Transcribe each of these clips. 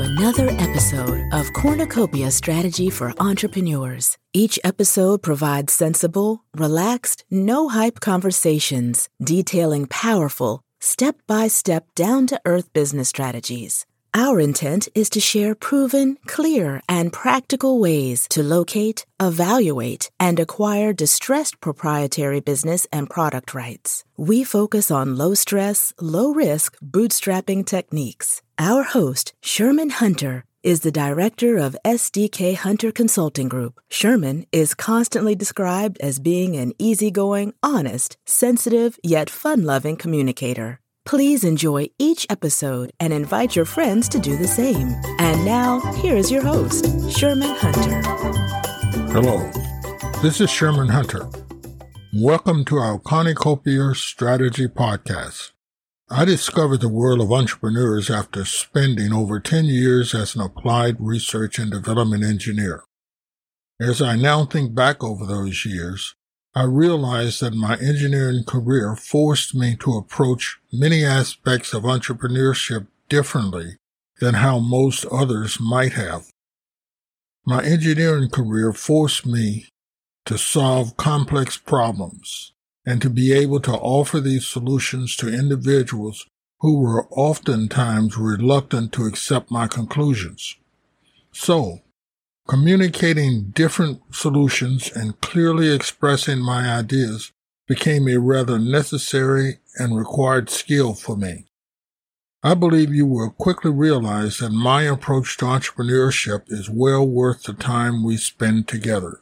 another episode of Cornucopia Strategy for Entrepreneurs. Each episode provides sensible, relaxed, no hype conversations detailing powerful, step by step, down to earth business strategies. Our intent is to share proven, clear, and practical ways to locate, evaluate, and acquire distressed proprietary business and product rights. We focus on low stress, low risk bootstrapping techniques. Our host, Sherman Hunter, is the director of SDK Hunter Consulting Group. Sherman is constantly described as being an easygoing, honest, sensitive, yet fun loving communicator. Please enjoy each episode and invite your friends to do the same. And now, here is your host, Sherman Hunter. Hello, this is Sherman Hunter. Welcome to our Cornucopia Strategy Podcast. I discovered the world of entrepreneurs after spending over 10 years as an applied research and development engineer. As I now think back over those years, I realized that my engineering career forced me to approach many aspects of entrepreneurship differently than how most others might have. My engineering career forced me to solve complex problems and to be able to offer these solutions to individuals who were oftentimes reluctant to accept my conclusions. So, Communicating different solutions and clearly expressing my ideas became a rather necessary and required skill for me. I believe you will quickly realize that my approach to entrepreneurship is well worth the time we spend together.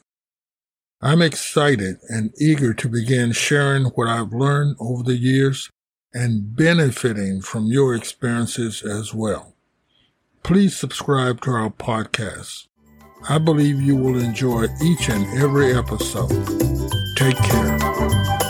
I'm excited and eager to begin sharing what I've learned over the years and benefiting from your experiences as well. Please subscribe to our podcast. I believe you will enjoy each and every episode. Take care.